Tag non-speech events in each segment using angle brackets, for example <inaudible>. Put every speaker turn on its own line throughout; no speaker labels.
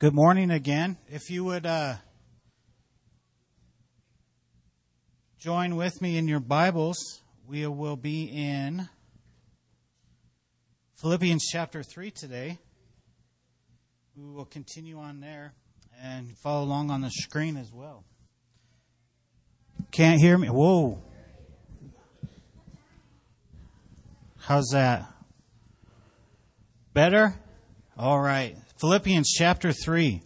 Good morning again. If you would uh, join with me in your Bibles, we will be in Philippians chapter 3 today. We will continue on there and follow along on the screen as well. Can't hear me? Whoa. How's that? Better? All right. Philippians chapter 3.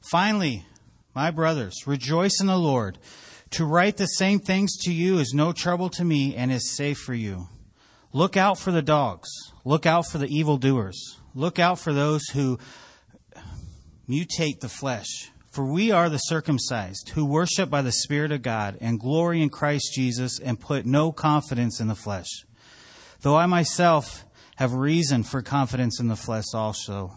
Finally, my brothers, rejoice in the Lord. To write the same things to you is no trouble to me and is safe for you. Look out for the dogs. Look out for the evildoers. Look out for those who mutate the flesh. For we are the circumcised, who worship by the Spirit of God and glory in Christ Jesus and put no confidence in the flesh. Though I myself have reason for confidence in the flesh also.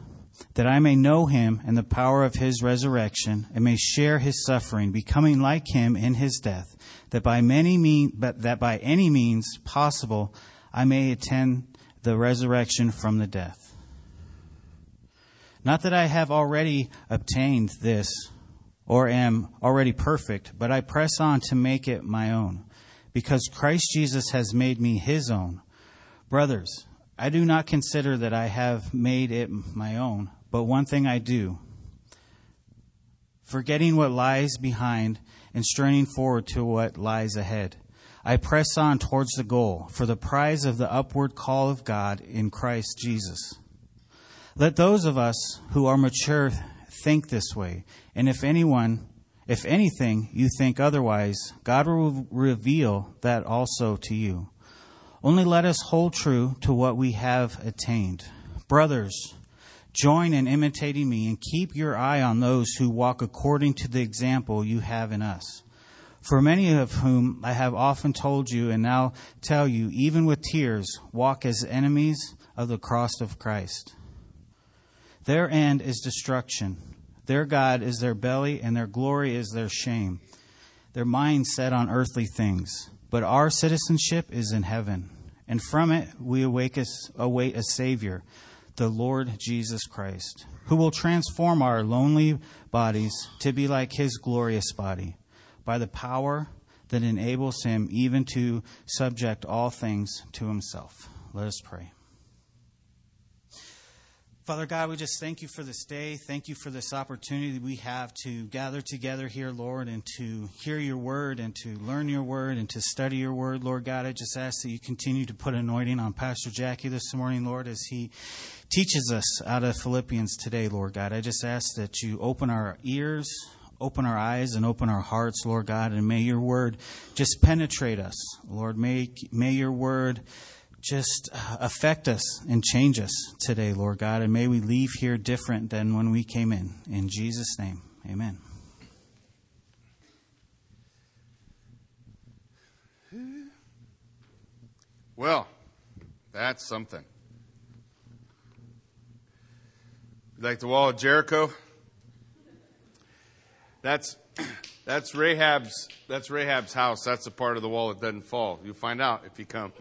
that I may know him and the power of his resurrection, and may share his suffering, becoming like him in his death, that by many mean, but that by any means possible I may attend the resurrection from the death. Not that I have already obtained this or am already perfect, but I press on to make it my own, because Christ Jesus has made me his own. Brothers, I do not consider that I have made it my own, but one thing I do, forgetting what lies behind and straining forward to what lies ahead. I press on towards the goal for the prize of the upward call of God in Christ Jesus. Let those of us who are mature think this way, and if anyone, if anything, you think otherwise, God will reveal that also to you. Only let us hold true to what we have attained. Brothers, join in imitating me and keep your eye on those who walk according to the example you have in us. For many of whom I have often told you and now tell you, even with tears, walk as enemies of the cross of Christ. Their end is destruction. Their God is their belly, and their glory is their shame. Their mind set on earthly things but our citizenship is in heaven, and from it we await a Savior, the Lord Jesus Christ, who will transform our lonely bodies to be like his glorious body by the power that enables him even to subject all things to himself. Let us pray. Father God, we just thank you for this day. Thank you for this opportunity we have to gather together here, Lord, and to hear your word and to learn your word and to study your word. Lord God, I just ask that you continue to put anointing on Pastor Jackie this morning, Lord, as he teaches us out of Philippians today, Lord God. I just ask that you open our ears, open our eyes and open our hearts, Lord God, and may your word just penetrate us, Lord. May, may your word just uh, affect us and change us today, Lord God. And may we leave here different than when we came in. In Jesus' name, amen.
Well, that's something. Like the wall of Jericho? That's <clears throat> that's Rahab's that's Rahab's house. That's the part of the wall that doesn't fall. You'll find out if you come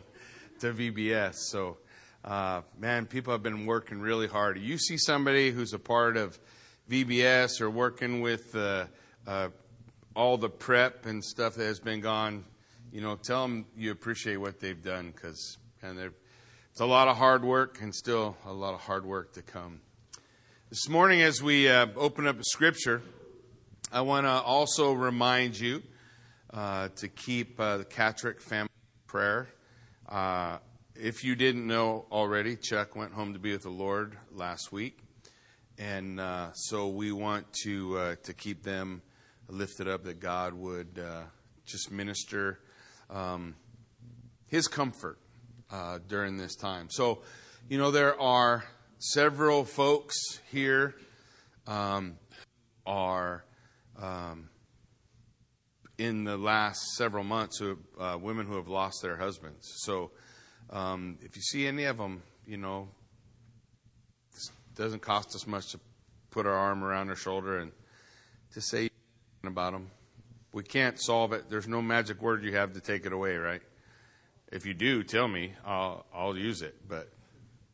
to VBS. So, uh, man, people have been working really hard. You see somebody who's a part of VBS or working with uh, uh, all the prep and stuff that has been gone, you know, tell them you appreciate what they've done because, and it's a lot of hard work and still a lot of hard work to come. This morning, as we uh, open up Scripture, I want to also remind you uh, to keep uh, the Catrick family prayer. Uh, if you didn't know already, Chuck went home to be with the Lord last week, and uh, so we want to uh, to keep them lifted up. That God would just minister um, His comfort during this time. So, you know, there are several folks here um, are um, in the last several months who uh, women who have lost their husbands. So um, if you see any of them, you know, it doesn't cost us much to put our arm around their shoulder and to say about them. We can't solve it. There's no magic word you have to take it away, right? If you do, tell me. I'll I'll use it. But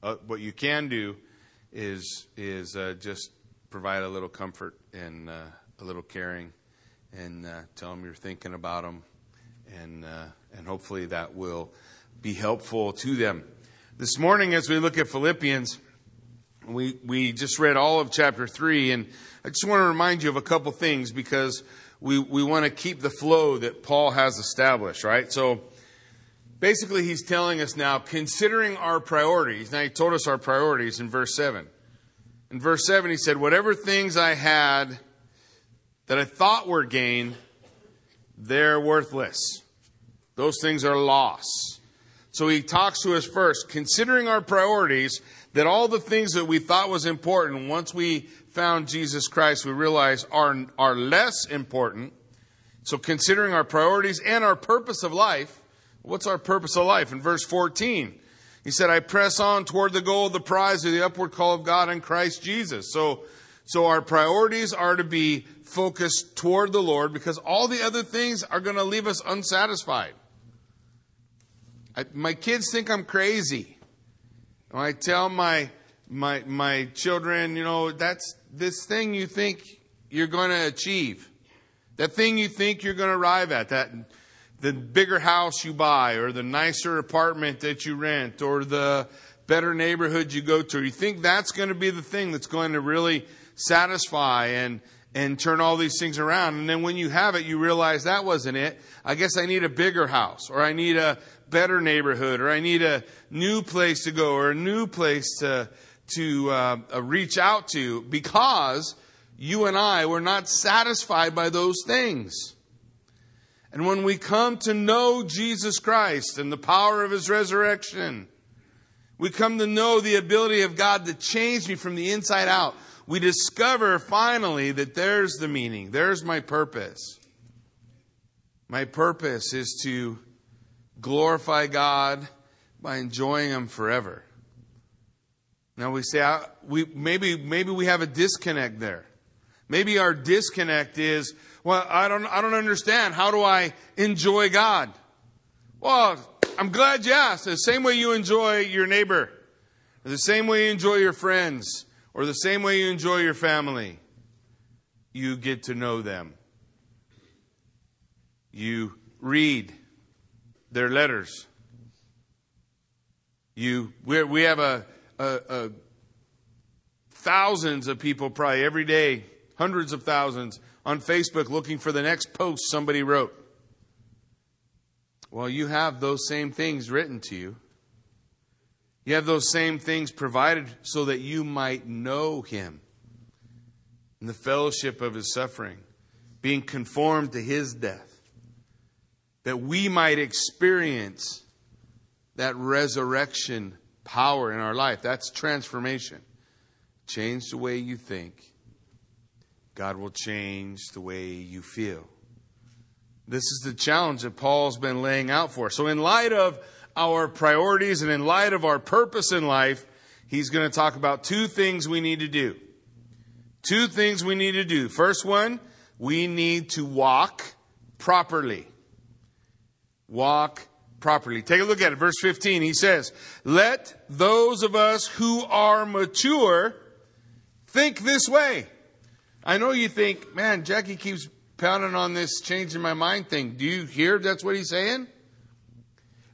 uh, what you can do is is uh, just provide a little comfort and uh, a little caring, and uh, tell them you're thinking about them, and uh, and hopefully that will be helpful to them. This morning, as we look at Philippians, we, we just read all of chapter 3, and I just want to remind you of a couple things because we, we want to keep the flow that Paul has established, right? So basically, he's telling us now, considering our priorities. Now, he told us our priorities in verse 7. In verse 7, he said, Whatever things I had that I thought were gain, they're worthless. Those things are loss. So he talks to us first, considering our priorities, that all the things that we thought was important, once we found Jesus Christ, we realize are, are less important. So considering our priorities and our purpose of life, what's our purpose of life? In verse 14, he said, I press on toward the goal of the prize of the upward call of God in Christ Jesus. So, so our priorities are to be focused toward the Lord because all the other things are going to leave us unsatisfied. I, my kids think I'm crazy. When I tell my my my children, you know, that's this thing you think you're going to achieve, that thing you think you're going to arrive at, that the bigger house you buy, or the nicer apartment that you rent, or the better neighborhood you go to. You think that's going to be the thing that's going to really satisfy and and turn all these things around. And then when you have it, you realize that wasn't it. I guess I need a bigger house, or I need a better neighborhood, or I need a new place to go, or a new place to, to uh, uh, reach out to, because you and I were not satisfied by those things. And when we come to know Jesus Christ and the power of his resurrection, we come to know the ability of God to change me from the inside out. We discover finally that there's the meaning, there's my purpose. My purpose is to glorify God by enjoying Him forever. Now we say we maybe maybe we have a disconnect there. Maybe our disconnect is well I don't I don't understand how do I enjoy God? Well, I'm glad you asked. The same way you enjoy your neighbor, or the same way you enjoy your friends, or the same way you enjoy your family. You get to know them. You read their letters. You, we have a, a, a thousands of people probably every day, hundreds of thousands on Facebook looking for the next post somebody wrote. Well, you have those same things written to you. You have those same things provided so that you might know Him in the fellowship of His suffering, being conformed to His death that we might experience that resurrection power in our life. That's transformation. Change the way you think. God will change the way you feel. This is the challenge that Paul's been laying out for. So, in light of our priorities and in light of our purpose in life, he's going to talk about two things we need to do. Two things we need to do. First one, we need to walk properly walk properly. Take a look at it. Verse 15, he says, Let those of us who are mature think this way. I know you think, man, Jackie keeps pounding on this changing my mind thing. Do you hear that's what he's saying?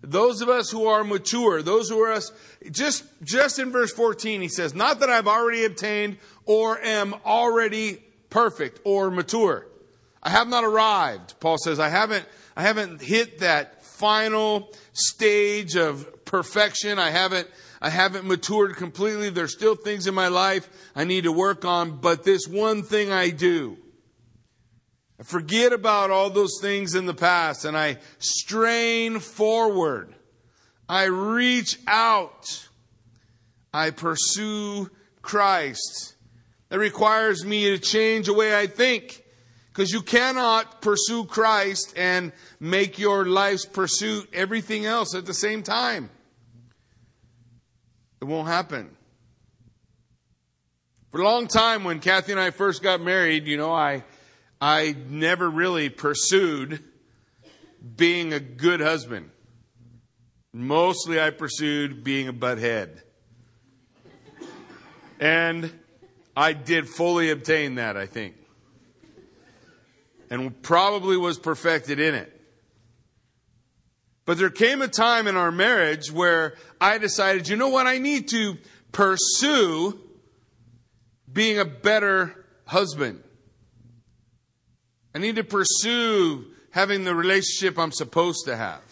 Those of us who are mature, those who are us, just, just in verse 14, he says, Not that I've already obtained or am already perfect or mature. I have not arrived. Paul says, I haven't I haven't hit that final stage of perfection. I haven't, I haven't matured completely. There's still things in my life I need to work on, but this one thing I do. I forget about all those things in the past and I strain forward. I reach out. I pursue Christ. That requires me to change the way I think. Because you cannot pursue Christ and make your life's pursuit everything else at the same time. It won't happen. For a long time, when Kathy and I first got married, you know, I, I never really pursued being a good husband. Mostly I pursued being a butthead. And I did fully obtain that, I think. And probably was perfected in it. But there came a time in our marriage where I decided, you know what, I need to pursue being a better husband. I need to pursue having the relationship I'm supposed to have.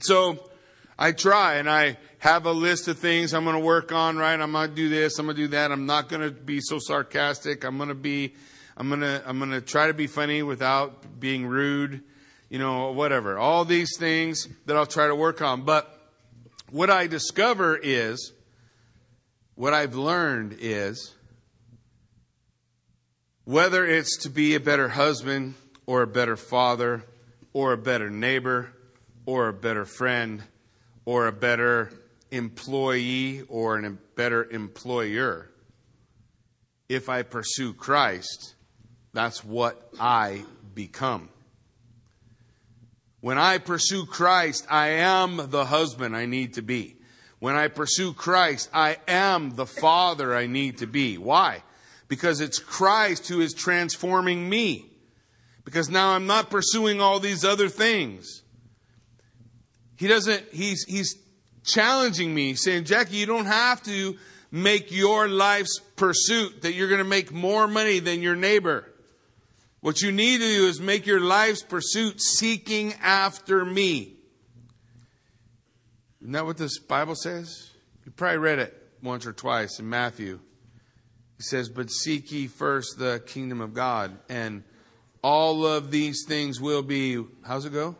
So I try and I have a list of things I'm going to work on, right? I'm going to do this, I'm going to do that. I'm not going to be so sarcastic. I'm going to be, I'm going to, I'm going to try to be funny without being rude, you know, whatever. All these things that I'll try to work on. But what I discover is, what I've learned is, whether it's to be a better husband or a better father or a better neighbor or a better friend or a better employee or a better employer. If I pursue Christ, that's what I become. When I pursue Christ, I am the husband I need to be. When I pursue Christ, I am the father I need to be. Why? Because it's Christ who is transforming me. Because now I'm not pursuing all these other things. He doesn't, he's, he's challenging me, saying, Jackie, you don't have to make your life's pursuit that you're going to make more money than your neighbor. What you need to do is make your life's pursuit seeking after me. Isn't that what this Bible says? You probably read it once or twice in Matthew. He says, But seek ye first the kingdom of God, and all of these things will be, how's it go?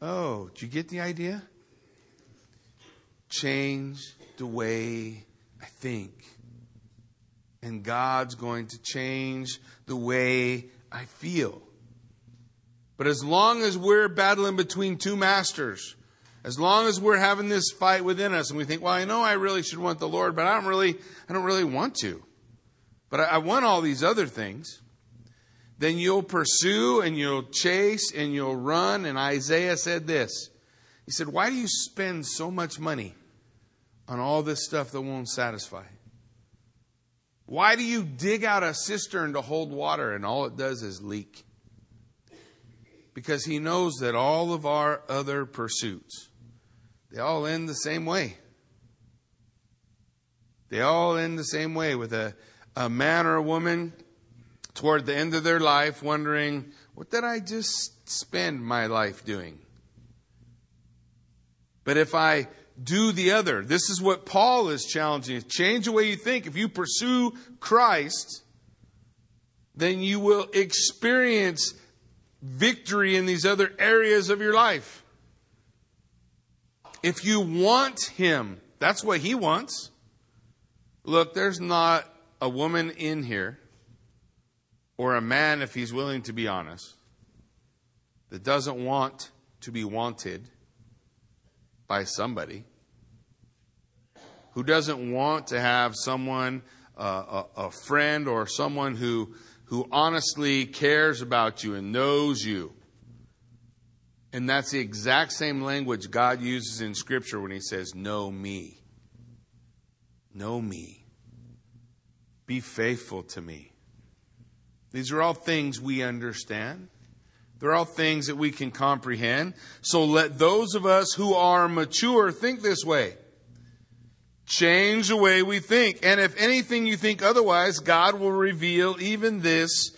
Oh, did you get the idea? Change the way I think. And God's going to change the way I feel. But as long as we're battling between two masters, as long as we're having this fight within us and we think, well, I know I really should want the Lord, but I don't really, I don't really want to. But I, I want all these other things then you'll pursue and you'll chase and you'll run. And Isaiah said this He said, Why do you spend so much money on all this stuff that won't satisfy? Why do you dig out a cistern to hold water and all it does is leak? Because he knows that all of our other pursuits, they all end the same way. They all end the same way with a, a man or a woman toward the end of their life wondering, what did I just spend my life doing? But if I do the other, this is what Paul is challenging. Change the way you think. If you pursue Christ, then you will experience victory in these other areas of your life. If you want Him, that's what He wants. Look, there's not a woman in here or a man, if he's willing to be honest, that doesn't want to be wanted by somebody, who doesn't want to have someone, uh, a, a friend or someone who, who honestly cares about you and knows you. And that's the exact same language God uses in Scripture when He says, Know me. Know me. Be faithful to me. These are all things we understand. They're all things that we can comprehend. So let those of us who are mature think this way. Change the way we think. And if anything you think otherwise, God will reveal even this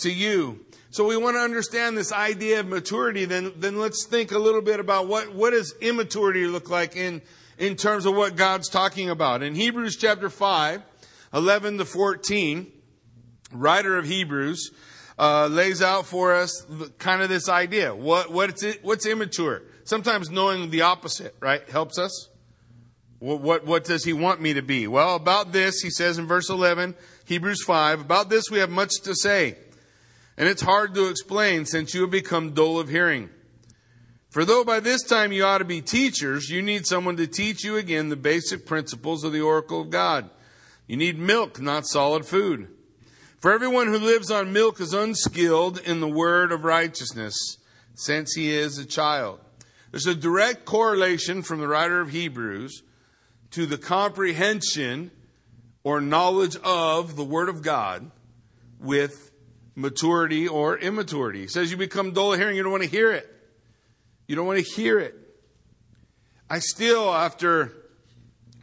to you. So we want to understand this idea of maturity. Then, then let's think a little bit about what, what does immaturity look like in, in terms of what God's talking about. In Hebrews chapter 5, 11 to 14, writer of Hebrews uh, lays out for us kind of this idea. What, what's, it, what's immature? Sometimes knowing the opposite, right, helps us. What, what, what does he want me to be? Well, about this, he says in verse 11, Hebrews 5, about this we have much to say. And it's hard to explain since you have become dull of hearing. For though by this time you ought to be teachers, you need someone to teach you again the basic principles of the oracle of God. You need milk, not solid food. For everyone who lives on milk is unskilled in the word of righteousness, since he is a child. There's a direct correlation from the writer of Hebrews to the comprehension or knowledge of the Word of God with maturity or immaturity. He says you become dull of hearing, you don't want to hear it. You don't want to hear it. I still, after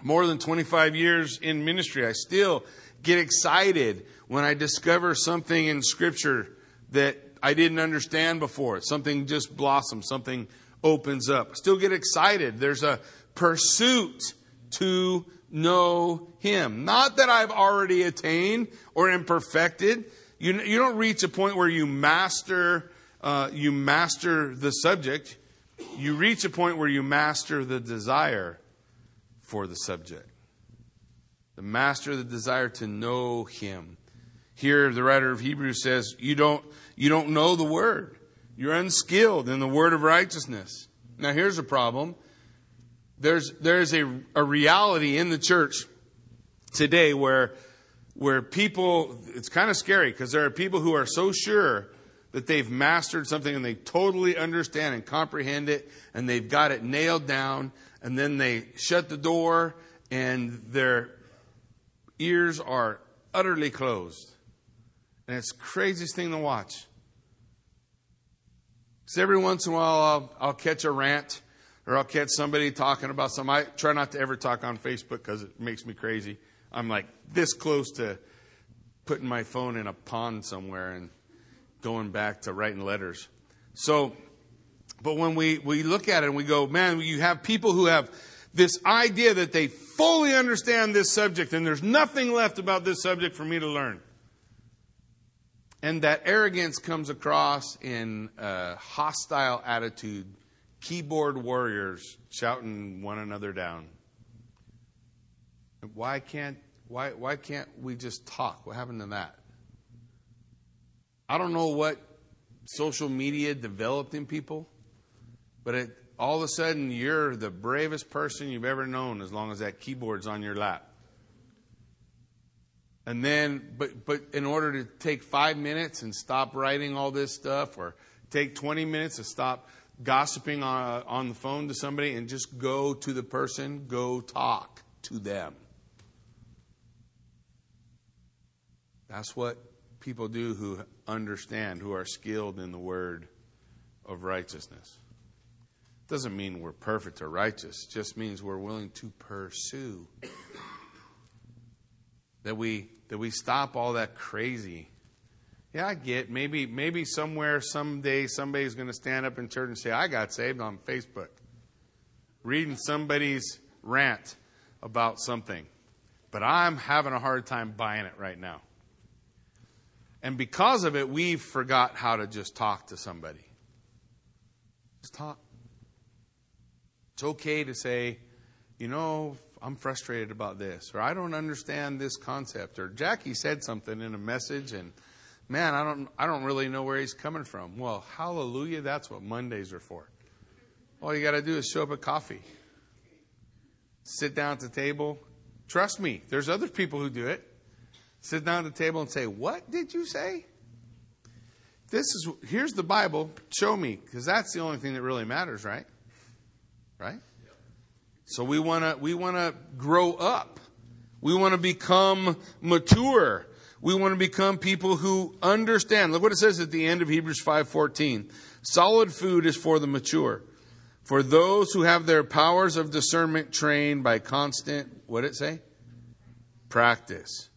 more than 25 years in ministry, I still get excited when I discover something in Scripture that I didn't understand before. Something just blossoms, something opens up. I still get excited. There's a pursuit to know Him. Not that I've already attained or am perfected. You, you don't reach a point where you master, uh, you master the subject you reach a point where you master the desire for the subject. The master of the desire to know him. Here the writer of Hebrews says, you don't, you don't know the word. You're unskilled in the word of righteousness. Now here's a problem. There's, there's a, a reality in the church today where, where people, it's kind of scary because there are people who are so sure that they've mastered something and they totally understand and comprehend it and they've got it nailed down and then they shut the door and their ears are utterly closed. And it's craziest thing to watch. Because every once in a while I'll, I'll catch a rant or I'll catch somebody talking about something. I try not to ever talk on Facebook because it makes me crazy. I'm like this close to putting my phone in a pond somewhere and going back to writing letters. So, but when we, we look at it and we go, man, you have people who have this idea that they fully understand this subject and there's nothing left about this subject for me to learn. And that arrogance comes across in a hostile attitude, keyboard warriors shouting one another down. Why can't, why, why can't we just talk? What happened to that? I don't know what social media developed in people, but it, all of a sudden you're the bravest person you've ever known as long as that keyboard's on your lap. And then, but, but in order to take five minutes and stop writing all this stuff, or take 20 minutes to stop gossiping on, on the phone to somebody and just go to the person, go talk to them. That's what people do who understand, who are skilled in the word of righteousness. Doesn't mean we're perfect or righteous, just means we're willing to pursue. That we that we stop all that crazy. Yeah, I get maybe maybe somewhere someday somebody's going to stand up in church and say I got saved on Facebook. Reading somebody's rant about something. But I'm having a hard time buying it right now. And because of it, we've forgot how to just talk to somebody. Just talk. It's okay to say, you know, I'm frustrated about this, or I don't understand this concept, or Jackie said something in a message, and man, I don't, I don't really know where he's coming from. Well, hallelujah, that's what Mondays are for. All you got to do is show up at coffee, sit down at the table. Trust me, there's other people who do it sit down at the table and say, What did you say? This is here's the Bible, show me, because that's the only thing that really matters, right? Right? So we wanna we wanna grow up. We want to become mature. We want to become people who understand. Look what it says at the end of Hebrews 5:14. Solid food is for the mature, for those who have their powers of discernment trained by constant what did it say? Practice.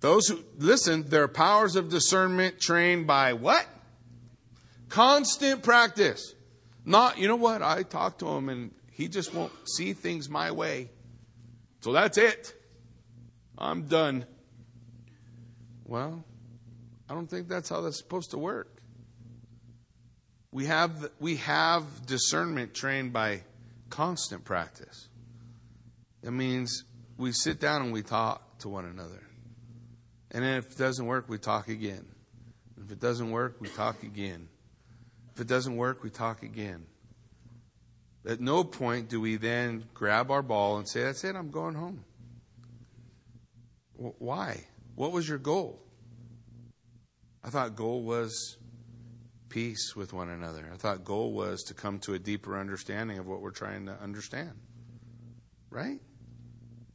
Those who, listen, their powers of discernment trained by what? Constant practice. Not, you know what? I talked to him and he just won't see things my way. So that's it. I'm done. Well, I don't think that's how that's supposed to work. We have, we have discernment trained by constant practice. It means we sit down and we talk to one another. And if it doesn't work, we talk again. If it doesn't work, we talk again. If it doesn't work, we talk again. At no point do we then grab our ball and say, That's it, I'm going home. Why? What was your goal? I thought goal was peace with one another. I thought goal was to come to a deeper understanding of what we're trying to understand. Right?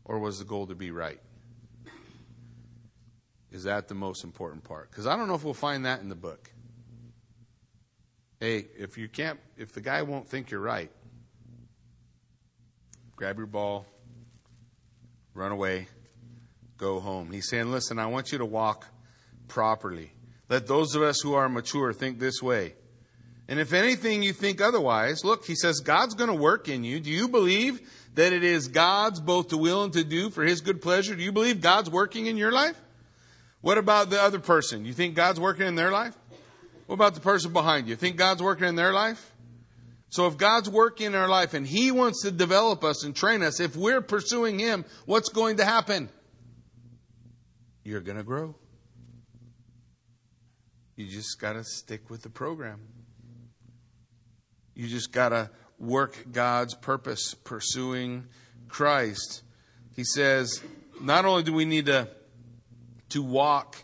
Or was the goal to be right? Is that the most important part? Because I don't know if we'll find that in the book. Hey, if you can't, if the guy won't think you're right, grab your ball, run away, go home. He's saying, listen, I want you to walk properly. Let those of us who are mature think this way. And if anything you think otherwise, look, he says, God's going to work in you. Do you believe that it is God's both to will and to do for his good pleasure? Do you believe God's working in your life? What about the other person? You think God's working in their life? What about the person behind you? Think God's working in their life? So if God's working in our life and He wants to develop us and train us, if we're pursuing Him, what's going to happen? You're going to grow. You just got to stick with the program. You just got to work God's purpose, pursuing Christ. He says, not only do we need to to walk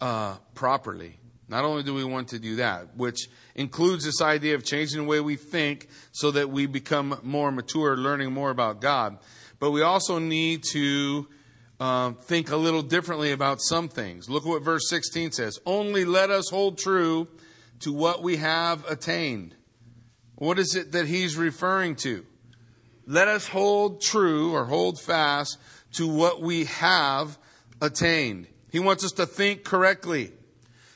uh, properly. Not only do we want to do that, which includes this idea of changing the way we think so that we become more mature, learning more about God, but we also need to uh, think a little differently about some things. Look at what verse 16 says. Only let us hold true to what we have attained. What is it that he's referring to? Let us hold true or hold fast to what we have attained. He wants us to think correctly.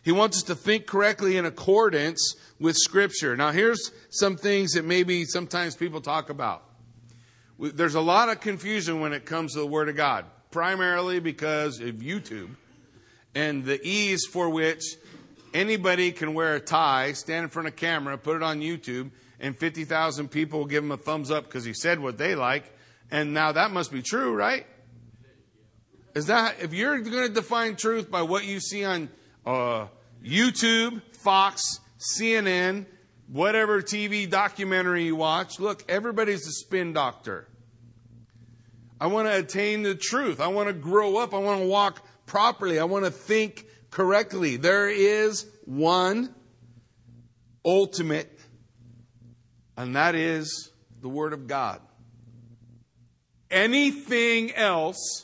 He wants us to think correctly in accordance with Scripture. Now, here's some things that maybe sometimes people talk about. There's a lot of confusion when it comes to the Word of God, primarily because of YouTube and the ease for which anybody can wear a tie, stand in front of a camera, put it on YouTube, and 50,000 people will give him a thumbs up because he said what they like. And now that must be true, right? Is that if you're going to define truth by what you see on uh, YouTube, Fox, CNN, whatever TV documentary you watch, look, everybody's a spin doctor. I want to attain the truth. I want to grow up. I want to walk properly. I want to think correctly. There is one ultimate, and that is the Word of God. Anything else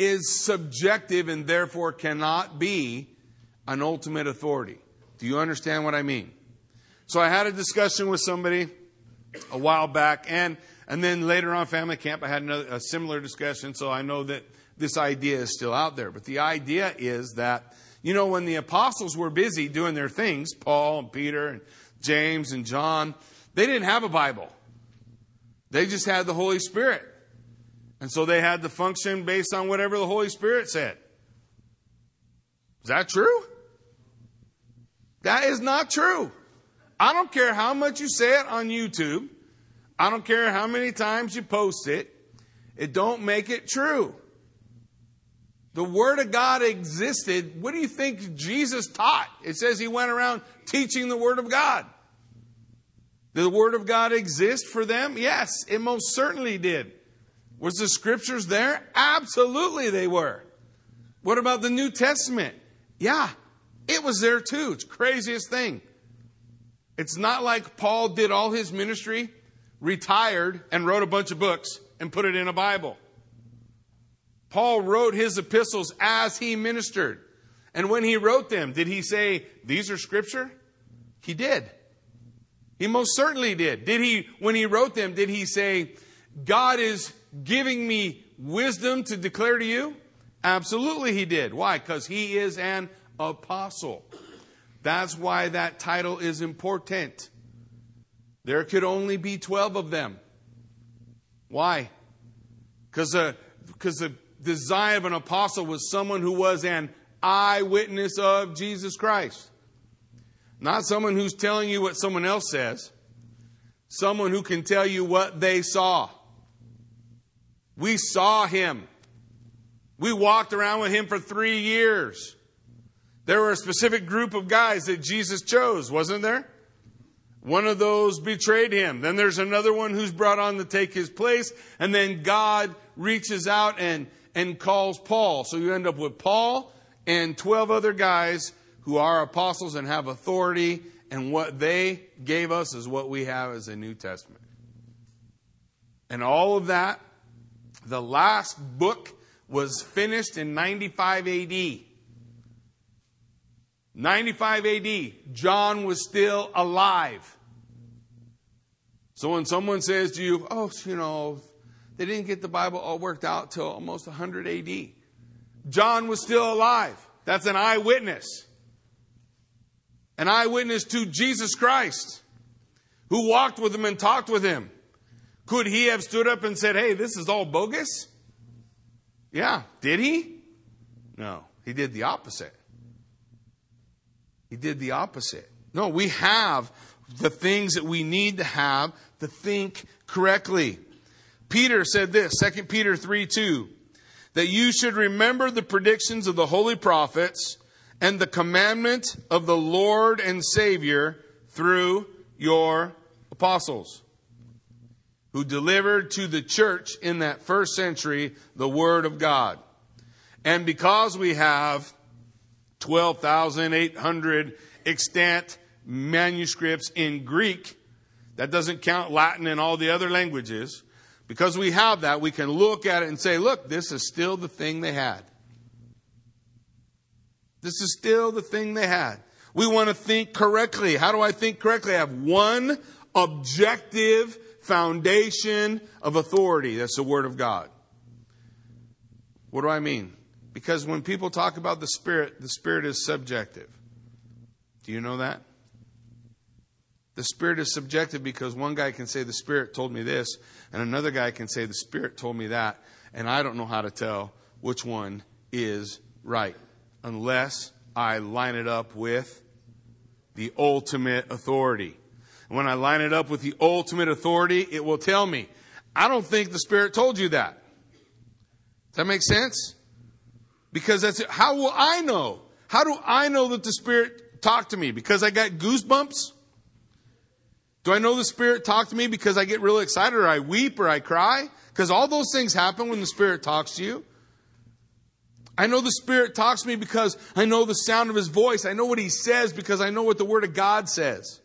is subjective and therefore cannot be an ultimate authority. Do you understand what I mean? So I had a discussion with somebody a while back, and and then later on family camp, I had another, a similar discussion. So I know that this idea is still out there. But the idea is that you know when the apostles were busy doing their things, Paul and Peter and James and John, they didn't have a Bible. They just had the Holy Spirit. And so they had to function based on whatever the Holy Spirit said. Is that true? That is not true. I don't care how much you say it on YouTube. I don't care how many times you post it. It don't make it true. The Word of God existed. What do you think Jesus taught? It says he went around teaching the Word of God. Did the Word of God exist for them? Yes, it most certainly did. Was the scriptures there? Absolutely they were. What about the New Testament? Yeah, it was there too. It's craziest thing. It's not like Paul did all his ministry, retired, and wrote a bunch of books and put it in a Bible. Paul wrote his epistles as he ministered. And when he wrote them, did he say, These are scripture? He did. He most certainly did. Did he, when he wrote them, did he say, God is giving me wisdom to declare to you? Absolutely, he did. Why? Because he is an apostle. That's why that title is important. There could only be 12 of them. Why? Because the, because the design of an apostle was someone who was an eyewitness of Jesus Christ. Not someone who's telling you what someone else says, someone who can tell you what they saw. We saw him. We walked around with him for three years. There were a specific group of guys that Jesus chose, wasn't there? One of those betrayed him. Then there's another one who's brought on to take his place. And then God reaches out and, and calls Paul. So you end up with Paul and 12 other guys who are apostles and have authority. And what they gave us is what we have as a New Testament. And all of that, the last book was finished in 95 AD. 95 AD, John was still alive. So when someone says to you, oh, you know, they didn't get the Bible all worked out till almost 100 AD. John was still alive. That's an eyewitness. An eyewitness to Jesus Christ who walked with him and talked with him. Could he have stood up and said, hey, this is all bogus? Yeah. Did he? No. He did the opposite. He did the opposite. No, we have the things that we need to have to think correctly. Peter said this, 2 Peter 3 2, that you should remember the predictions of the holy prophets and the commandment of the Lord and Savior through your apostles who delivered to the church in that first century the Word of God. And because we have 12,800 extant manuscripts in Greek, that doesn't count Latin and all the other languages. Because we have that, we can look at it and say, look, this is still the thing they had. This is still the thing they had. We want to think correctly. How do I think correctly? I have one objective foundation of authority. That's the Word of God. What do I mean? Because when people talk about the Spirit, the Spirit is subjective. Do you know that? The Spirit is subjective because one guy can say, The Spirit told me this, and another guy can say, The Spirit told me that, and I don't know how to tell which one is right unless I line it up with the ultimate authority. When I line it up with the ultimate authority, it will tell me, I don't think the Spirit told you that. Does that make sense? Because that's. How will I know? How do I know that the Spirit talked to me? Because I got goosebumps? Do I know the Spirit talked to me because I get really excited or I weep or I cry? Because all those things happen when the Spirit talks to you. I know the Spirit talks to me because I know the sound of His voice. I know what He says because I know what the Word of God says.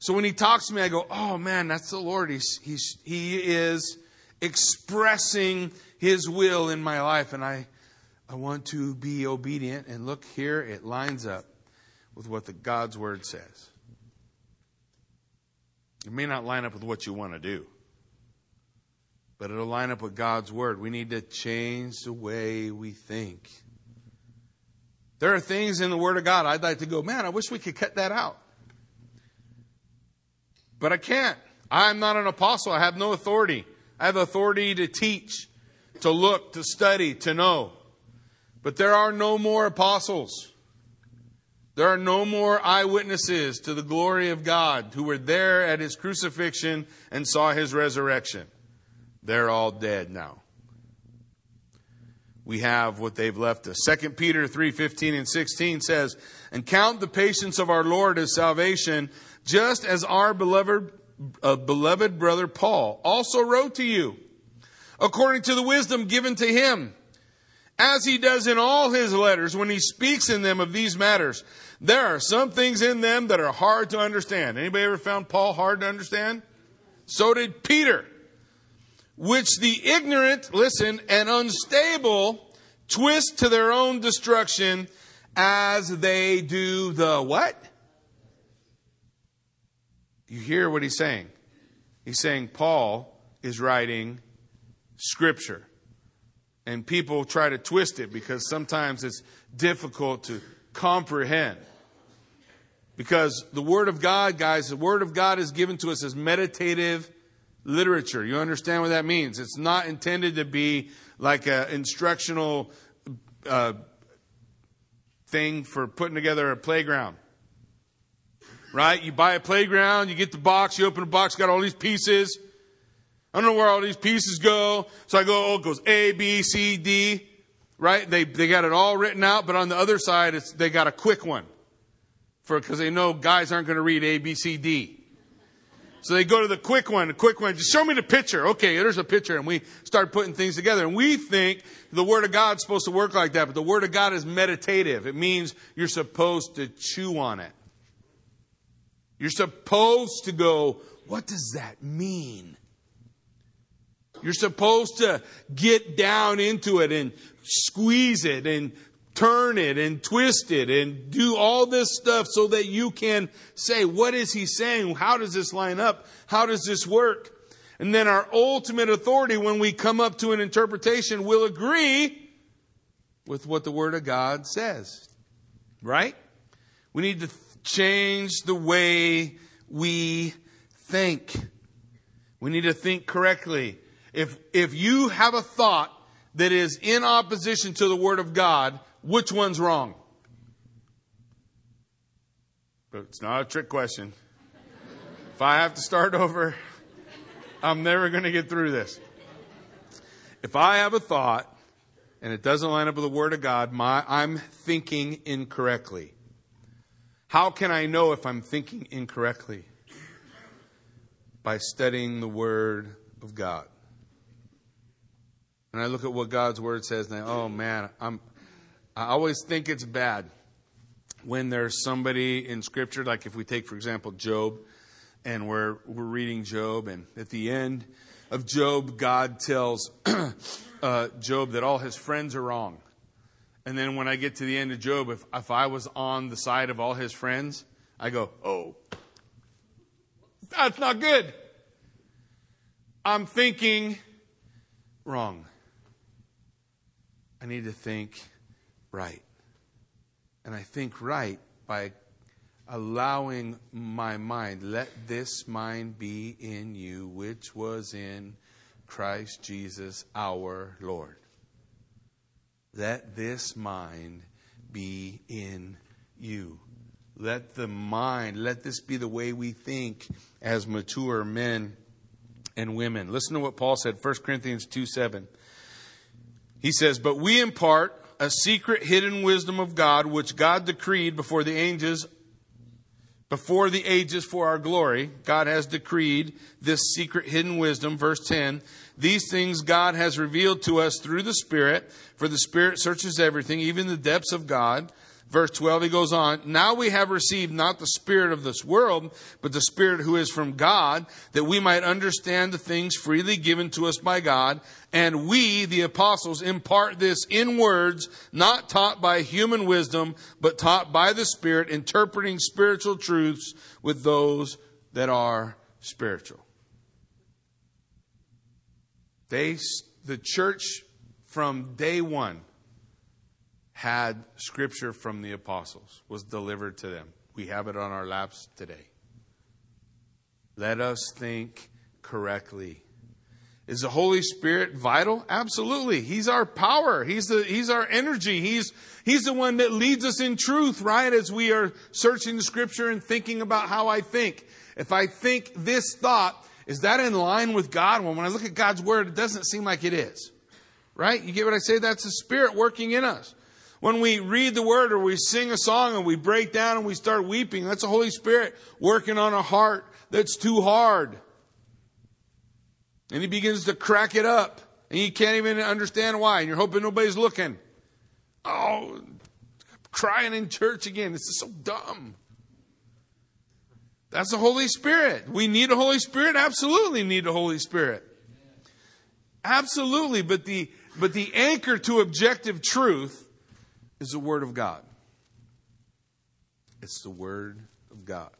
So when he talks to me, I go, oh man, that's the Lord. He's, he's, he is expressing his will in my life. And I, I want to be obedient. And look here, it lines up with what the God's word says. It may not line up with what you want to do, but it'll line up with God's word. We need to change the way we think. There are things in the Word of God I'd like to go, man, I wish we could cut that out. But I can't. I'm not an apostle. I have no authority. I have authority to teach, to look, to study, to know. But there are no more apostles. There are no more eyewitnesses to the glory of God who were there at his crucifixion and saw his resurrection. They're all dead now. We have what they've left us. 2 Peter 3:15 and 16 says, "And count the patience of our Lord as salvation, just as our beloved, uh, beloved brother Paul also wrote to you, according to the wisdom given to him, as he does in all his letters when he speaks in them of these matters. There are some things in them that are hard to understand. Anybody ever found Paul hard to understand? So did Peter. Which the ignorant, listen, and unstable twist to their own destruction as they do the what? You hear what he's saying? He's saying Paul is writing scripture. And people try to twist it because sometimes it's difficult to comprehend. Because the Word of God, guys, the Word of God is given to us as meditative literature. You understand what that means? It's not intended to be like an instructional uh, thing for putting together a playground. Right? You buy a playground, you get the box, you open the box, got all these pieces. I don't know where all these pieces go. So I go, oh, it goes A, B, C, D. Right? They, they got it all written out, but on the other side, it's, they got a quick one. For, cause they know guys aren't going to read A, B, C, D. So they go to the quick one, the quick one. Just show me the picture. Okay, there's a picture. And we start putting things together. And we think the Word of God's supposed to work like that. But the Word of God is meditative. It means you're supposed to chew on it. You're supposed to go, what does that mean? You're supposed to get down into it and squeeze it and turn it and twist it and do all this stuff so that you can say, what is he saying? How does this line up? How does this work? And then our ultimate authority, when we come up to an interpretation, will agree with what the Word of God says. Right? We need to change the way we think. We need to think correctly. If, if you have a thought that is in opposition to the Word of God, which one's wrong? But it's not a trick question. If I have to start over, I'm never going to get through this. If I have a thought and it doesn't line up with the Word of God, my, I'm thinking incorrectly. How can I know if I'm thinking incorrectly? By studying the Word of God. And I look at what God's Word says and I, oh man, I'm, I always think it's bad when there's somebody in Scripture, like if we take, for example, Job, and we're, we're reading Job, and at the end of Job, God tells <clears throat> uh, Job that all his friends are wrong. And then when I get to the end of Job, if, if I was on the side of all his friends, I go, oh, that's not good. I'm thinking wrong. I need to think right. And I think right by allowing my mind, let this mind be in you, which was in Christ Jesus our Lord. Let this mind be in you. Let the mind, let this be the way we think as mature men and women. Listen to what Paul said, 1 Corinthians 2 7. He says, But we impart a secret hidden wisdom of God, which God decreed before the ages, before the ages for our glory. God has decreed this secret hidden wisdom. Verse 10. These things God has revealed to us through the Spirit, for the Spirit searches everything, even the depths of God. Verse 12, he goes on, Now we have received not the Spirit of this world, but the Spirit who is from God, that we might understand the things freely given to us by God. And we, the apostles, impart this in words, not taught by human wisdom, but taught by the Spirit, interpreting spiritual truths with those that are spiritual. They, the church from day one had scripture from the apostles, was delivered to them. We have it on our laps today. Let us think correctly. Is the Holy Spirit vital? Absolutely. He's our power. He's the, he's our energy. He's, he's the one that leads us in truth, right? As we are searching the scripture and thinking about how I think. If I think this thought, is that in line with God? Well, when I look at God's word, it doesn't seem like it is. Right? You get what I say? That's the Spirit working in us. When we read the word or we sing a song and we break down and we start weeping, that's the Holy Spirit working on a heart that's too hard. And he begins to crack it up. And you can't even understand why. And you're hoping nobody's looking. Oh, crying in church again. This is so dumb. That's the Holy Spirit. We need a Holy Spirit? Absolutely need a Holy Spirit. Absolutely. But the, but the anchor to objective truth is the Word of God. It's the Word of God.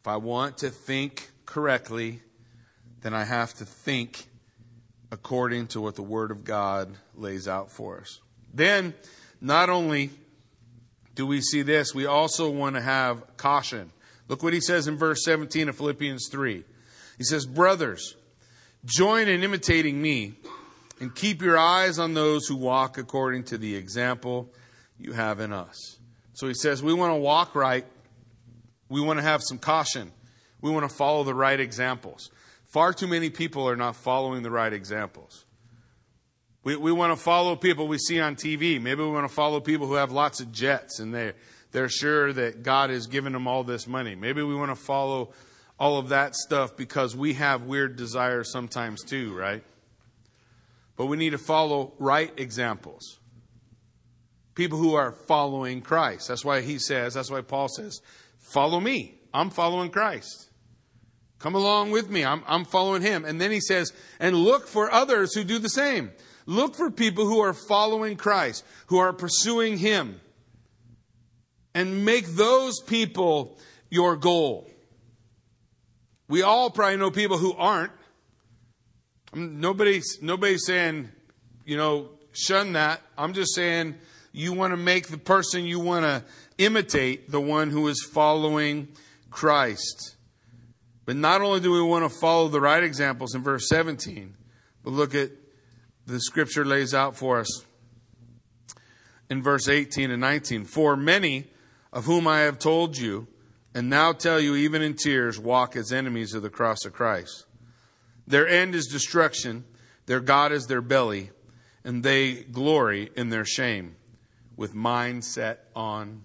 If I want to think correctly, then I have to think according to what the Word of God lays out for us. Then, not only do we see this, we also want to have caution. Look what he says in verse 17 of Philippians 3. He says, Brothers, join in imitating me and keep your eyes on those who walk according to the example you have in us. So he says, We want to walk right. We want to have some caution. We want to follow the right examples. Far too many people are not following the right examples. We, we want to follow people we see on TV. Maybe we want to follow people who have lots of jets and they, they're sure that God has given them all this money. Maybe we want to follow all of that stuff because we have weird desires sometimes too, right? But we need to follow right examples. People who are following Christ. That's why he says, that's why Paul says, follow me. I'm following Christ. Come along with me. I'm, I'm following him. And then he says, and look for others who do the same. Look for people who are following Christ, who are pursuing him. And make those people your goal. We all probably know people who aren't. Nobody's, nobody's saying, you know, shun that. I'm just saying you want to make the person you want to imitate the one who is following Christ. But not only do we want to follow the right examples in verse 17, but look at the scripture lays out for us in verse 18 and 19. For many of whom I have told you, and now tell you even in tears, walk as enemies of the cross of Christ. Their end is destruction, their God is their belly, and they glory in their shame, with mind set on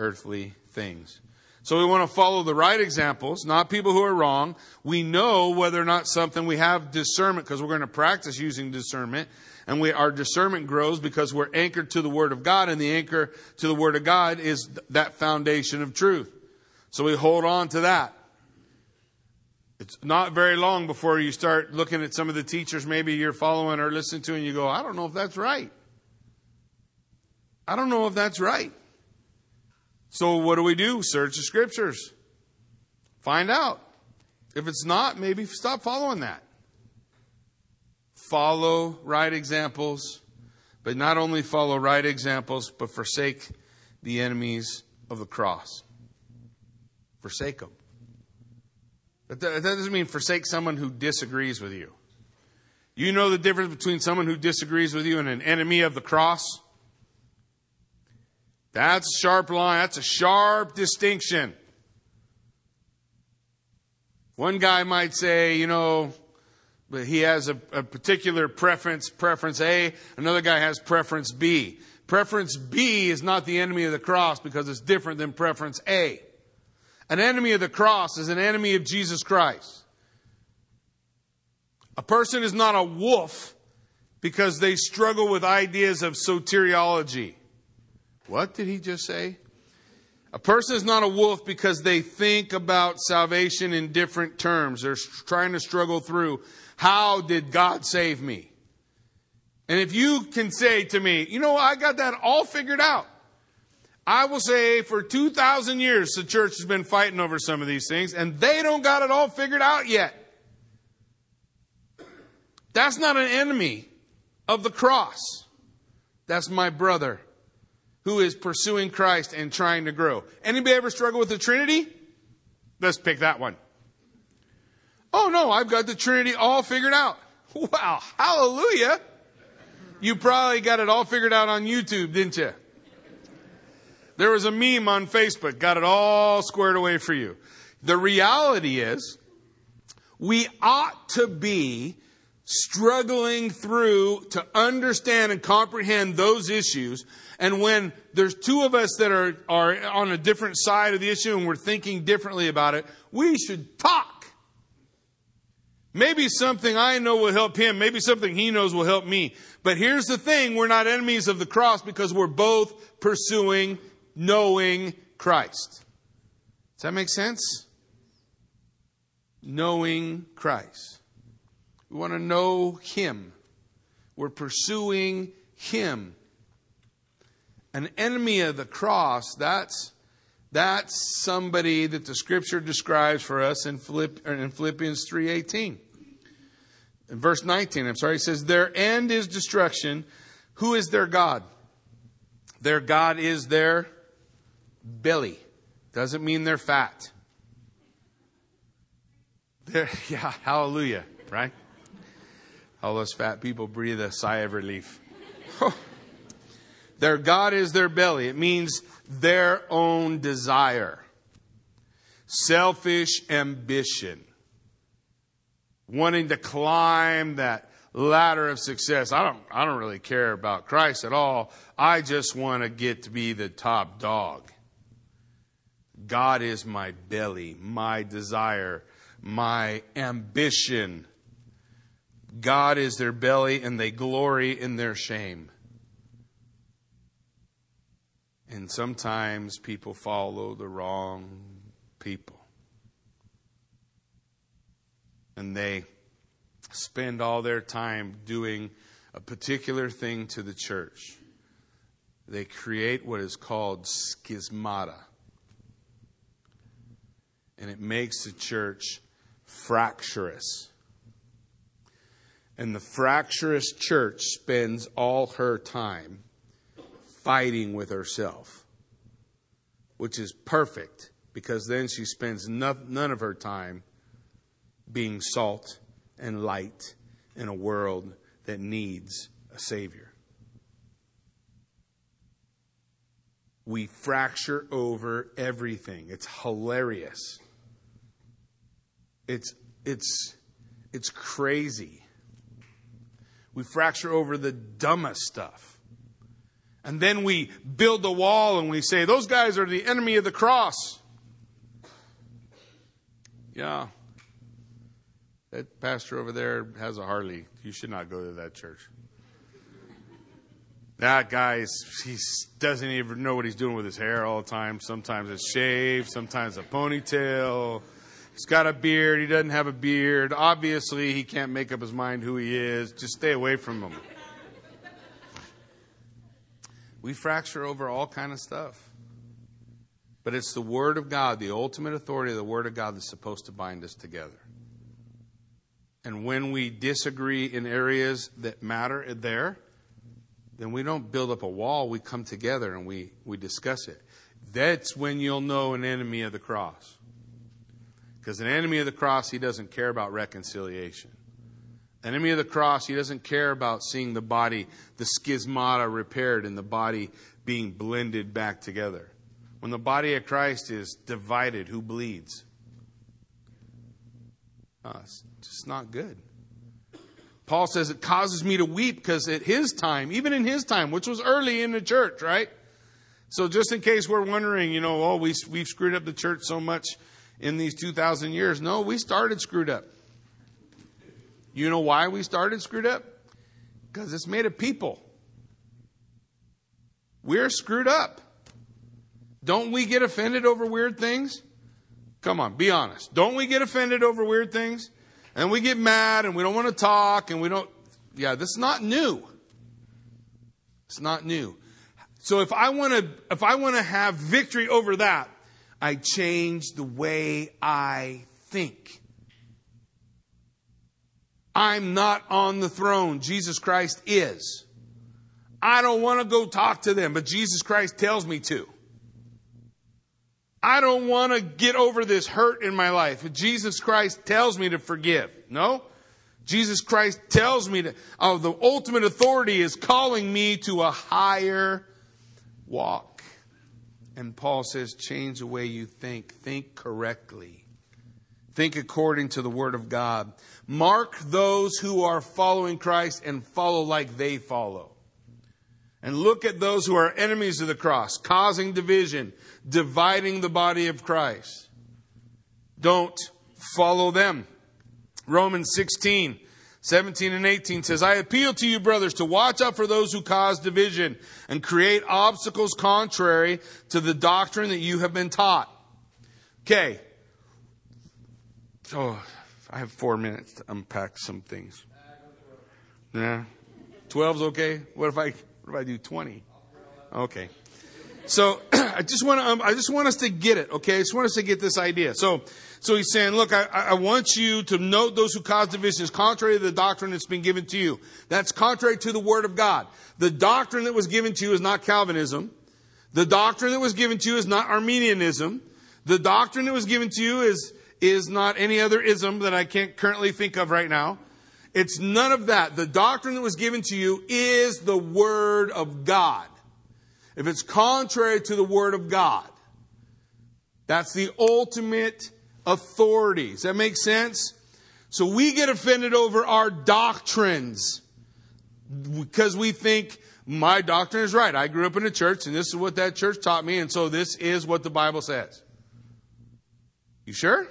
earthly things. So we want to follow the right examples, not people who are wrong. We know whether or not something we have discernment because we're going to practice using discernment. And we, our discernment grows because we're anchored to the Word of God, and the anchor to the Word of God is that foundation of truth. So we hold on to that. It's not very long before you start looking at some of the teachers maybe you're following or listening to, and you go, I don't know if that's right. I don't know if that's right. So what do we do? Search the scriptures. Find out. If it's not, maybe stop following that. Follow right examples, but not only follow right examples, but forsake the enemies of the cross. Forsake them. But that doesn't mean forsake someone who disagrees with you. You know the difference between someone who disagrees with you and an enemy of the cross? That's a sharp line. That's a sharp distinction. One guy might say, you know, but he has a, a, particular preference, preference A. Another guy has preference B. Preference B is not the enemy of the cross because it's different than preference A. An enemy of the cross is an enemy of Jesus Christ. A person is not a wolf because they struggle with ideas of soteriology. What did he just say? A person is not a wolf because they think about salvation in different terms. They're trying to struggle through how did God save me? And if you can say to me, you know, I got that all figured out. I will say for 2,000 years the church has been fighting over some of these things and they don't got it all figured out yet. That's not an enemy of the cross. That's my brother who is pursuing Christ and trying to grow. Anybody ever struggle with the Trinity? Let's pick that one. Oh no, I've got the Trinity all figured out. <laughs> Wow, hallelujah. You probably got it all figured out on YouTube, didn't you? There was a meme on Facebook, got it all squared away for you. The reality is, we ought to be struggling through to understand and comprehend those issues. And when there's two of us that are, are on a different side of the issue and we're thinking differently about it, we should talk. Maybe something I know will help him. Maybe something he knows will help me. But here's the thing. We're not enemies of the cross because we're both pursuing knowing Christ. Does that make sense? Knowing Christ. We want to know Him. We're pursuing Him. An enemy of the cross, that's, that's somebody that the scripture describes for us in, Philipp, in Philippians 3.18. In verse 19, I'm sorry, he says, Their end is destruction. Who is their God? Their God is their belly. Doesn't mean they're fat. They're, <laughs> yeah, hallelujah, right? All those fat people breathe a sigh of relief. <laughs> Oh. Their God is their belly. It means their own desire, selfish ambition, wanting to climb that ladder of success. I don't, I don't really care about Christ at all. I just want to get to be the top dog. God is my belly, my desire, my ambition. God is their belly, and they glory in their shame. And sometimes people follow the wrong people. And they spend all their time doing a particular thing to the church. They create what is called schismata. And it makes the church fractious. And the fractious church spends all her time fighting with herself, which is perfect because then she spends none of her time being salt and light in a world that needs a Savior. We fracture over everything. It's hilarious. It's, it's, it's crazy. We fracture over the dumbest stuff. And then we build the wall and we say, those guys are the enemy of the cross. Yeah. That pastor over there has a Harley. You should not go to that church. That guy he doesn't even know what he's doing with his hair all the time. Sometimes it's shaved, sometimes a ponytail. He's got a beard. He doesn't have a beard. Obviously, he can't make up his mind who he is. Just stay away from him. We fracture over all kind of stuff. But it's the Word of God, the ultimate authority of the Word of God, that's supposed to bind us together. And when we disagree in areas that matter there, then we don't build up a wall. We come together and we, we discuss it. That's when you'll know an enemy of the cross. Because an enemy of the cross, he doesn't care about reconciliation. Enemy of the cross, he doesn't care about seeing the body, the schismata repaired and the body being blended back together. When the body of Christ is divided, who bleeds? Uh, it's just not good. Paul says it causes me to weep because at his time, even in his time, which was early in the church, right? So just in case we're wondering, you know, oh, we, we've screwed up the church so much, in these 2,000 years. No, we started screwed up. You know why we started screwed up? Because it's made of people. We're screwed up. Don't we get offended over weird things? Come on, be honest. Don't we get offended over weird things? And we get mad and we don't want to talk and we don't. Yeah, this is not new. It's not new. So if I want to, if I want to have victory over that, I change the way I think. I'm not on the throne. Jesus Christ is. I don't want to go talk to them, but Jesus Christ tells me to. I don't want to get over this hurt in my life. But Jesus Christ tells me to forgive. No? Jesus Christ tells me to, oh, the ultimate authority is calling me to a higher walk. And Paul says, change the way you think. Think correctly. Think according to the Word of God. Mark those who are following Christ and follow like they follow. And look at those who are enemies of the cross, causing division, dividing the body of Christ. Don't follow them. Romans 16, 17 and 18 says, I appeal to you, brothers, to watch out for those who cause division and create obstacles contrary to the doctrine that you have been taught. Okay. Oh, I have four minutes to unpack some things. Yeah. 12's okay? What if I, what if I do 20? Okay. So <clears throat> I just want to, um, I just want us to get it, okay? I just want us to get this idea. So, so he's saying, look, I, I want you to note those who cause divisions contrary to the doctrine that's been given to you. That's contrary to the word of God. The doctrine that was given to you is not Calvinism. The doctrine that was given to you is not Arminianism. The doctrine that was given to you is, is not any other ism that I can't currently think of right now. It's none of that. The doctrine that was given to you is the Word of God. If it's contrary to the Word of God, that's the ultimate authority. Does that make sense? So we get offended over our doctrines because we think my doctrine is right. I grew up in a church and this is what that church taught me, and so this is what the Bible says. You sure?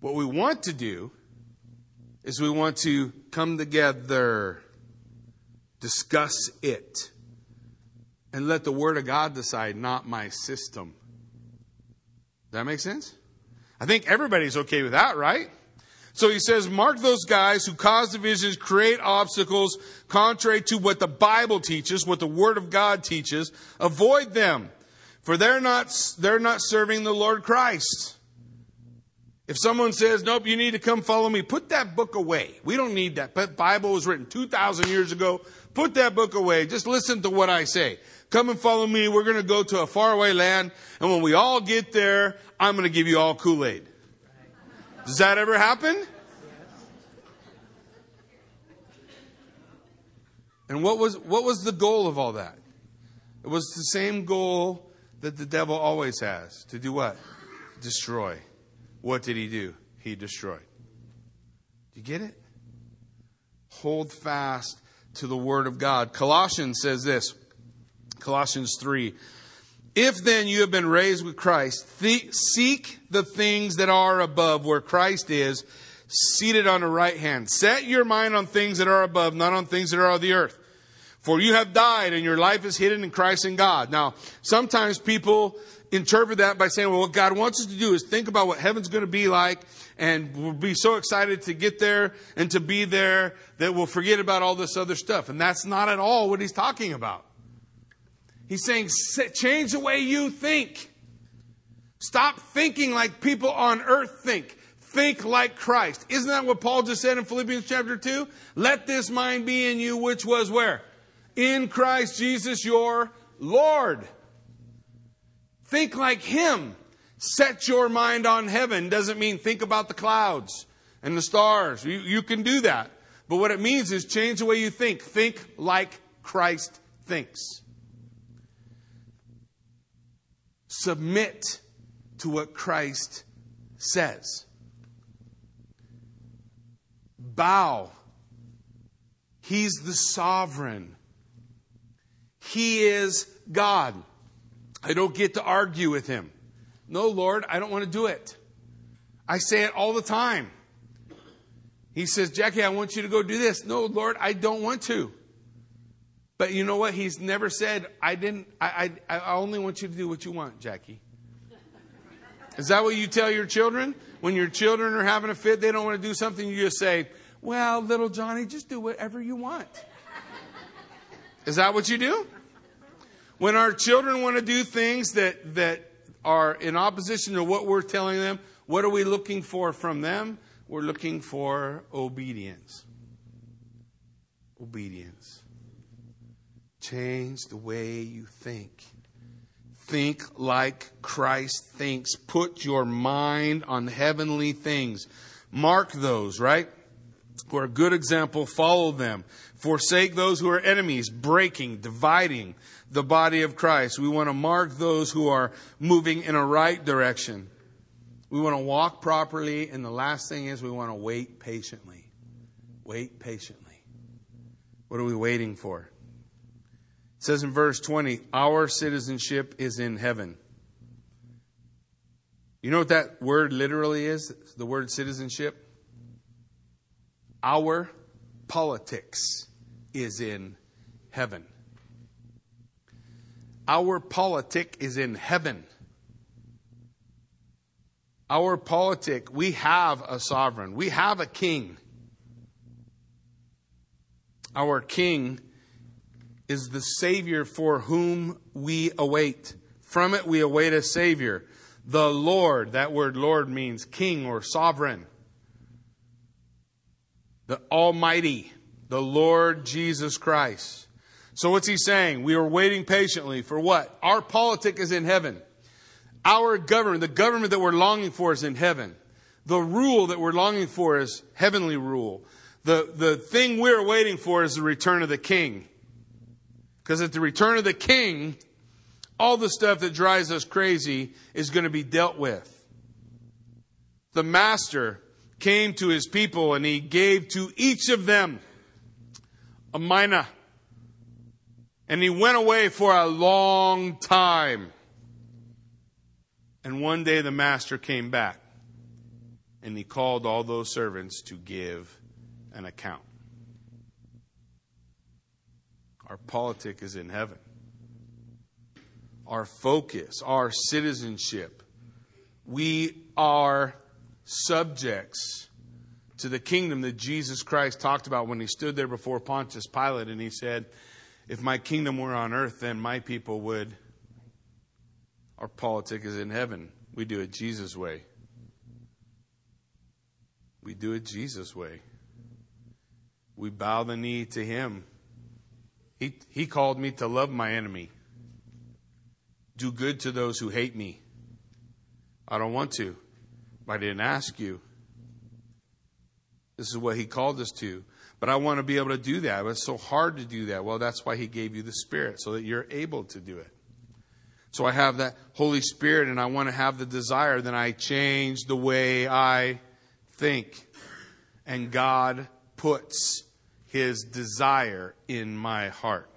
What we want to do is we want to come together, discuss it, and let the Word of God decide, not my system. Does that make sense? I think everybody's okay with that, right? So he says, mark those guys who cause divisions, create obstacles contrary to what the Bible teaches, what the Word of God teaches. Avoid them, for they're not, they're not serving the Lord Christ. If someone says, nope, you need to come follow me, put that book away. We don't need that. Bible was written 2,000 years ago. Put that book away. Just listen to what I say. Come and follow me. We're going to go to a faraway land. And when we all get there, I'm going to give you all Kool-Aid. Does that ever happen? And what was, what was the goal of all that? It was the same goal that the devil always has to do what? Destroy. What did he do? He destroyed. Do you get it? Hold fast to the word of God. Colossians says this Colossians 3. If then you have been raised with Christ, th- seek the things that are above where Christ is, seated on the right hand. Set your mind on things that are above, not on things that are on the earth. For you have died and your life is hidden in Christ in God. Now, sometimes people interpret that by saying, well, what God wants us to do is think about what heaven's going to be like, and we'll be so excited to get there and to be there that we'll forget about all this other stuff. And that's not at all what he's talking about. He's saying, change the way you think. Stop thinking like people on earth think. Think like Christ. Isn't that what Paul just said in Philippians chapter 2? Let this mind be in you, which was where? In Christ Jesus your Lord. Think like Him. Set your mind on heaven doesn't mean think about the clouds and the stars. You, you can do that. But what it means is change the way you think. Think like Christ thinks. Submit to what Christ says. Bow. He's the sovereign. He is God. I don't get to argue with him. No, Lord, I don't want to do it. I say it all the time. He says, Jackie, I want you to go do this. No, Lord, I don't want to. But you know what? He's never said, I didn't, I, I, I only want you to do what you want, Jackie. Is that what you tell your children? When your children are having a fit, they don't want to do something, you just say, Well, little Johnny, just do whatever you want. Is that what you do? When our children want to do things that, that are in opposition to what we're telling them, what are we looking for from them? We're looking for obedience. Obedience. Change the way you think. Think like Christ thinks. Put your mind on heavenly things. Mark those, right? For a good example, follow them. Forsake those who are enemies, breaking, dividing the body of Christ. We want to mark those who are moving in a right direction. We want to walk properly, and the last thing is we want to wait patiently. Wait patiently. What are we waiting for? It says in verse 20, Our citizenship is in heaven. You know what that word literally is? The word citizenship? Our politics is in heaven. Our politic is in heaven. Our politic, we have a sovereign, we have a king. Our king is the Savior for whom we await. From it we await a Savior. The Lord, that word Lord means king or sovereign. The Almighty, the Lord Jesus Christ. So what's he saying? We are waiting patiently for what? Our politic is in heaven. Our government, the government that we're longing for is in heaven. The rule that we're longing for is heavenly rule. The, the thing we're waiting for is the return of the king. Because at the return of the king, all the stuff that drives us crazy is going to be dealt with. The master came to his people and he gave to each of them a mina. And he went away for a long time. And one day the master came back and he called all those servants to give an account. Our politic is in heaven. Our focus, our citizenship. We are subjects to the kingdom that Jesus Christ talked about when he stood there before Pontius Pilate and he said, If my kingdom were on earth, then my people would. Our politic is in heaven. We do it Jesus' way. We do it Jesus' way. We bow the knee to him. He, he called me to love my enemy, do good to those who hate me. I don't want to. I didn't ask you. This is what he called us to. But I want to be able to do that. But it's so hard to do that. Well, that's why he gave you the Spirit, so that you're able to do it. So I have that Holy Spirit and I want to have the desire, then I change the way I think. And God puts his desire in my heart.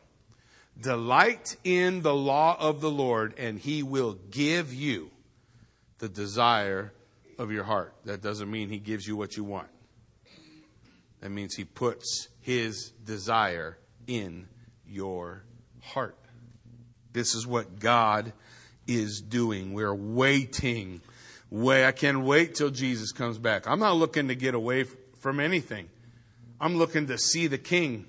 Delight in the law of the Lord, and he will give you the desire of your heart. That doesn't mean he gives you what you want. That means he puts his desire in your heart. This is what God is doing. We're waiting. Wait, I can't wait till Jesus comes back. I'm not looking to get away from anything. I'm looking to see the king.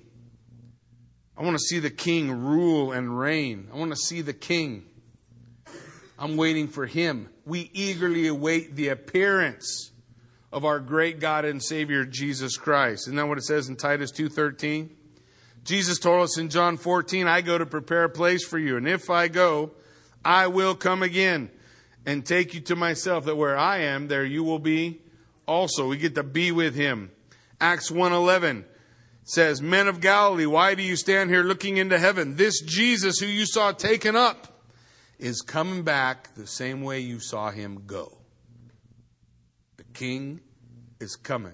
I want to see the king rule and reign. I want to see the king. I'm waiting for him. We eagerly await the appearance of our great God and Savior Jesus Christ. Isn't that what it says in Titus 2:13? Jesus told us in John 14, I go to prepare a place for you, and if I go, I will come again and take you to myself that where I am there you will be also. We get to be with him. Acts 1:11 says, "Men of Galilee, why do you stand here looking into heaven? This Jesus who you saw taken up is coming back the same way you saw him go." King is coming.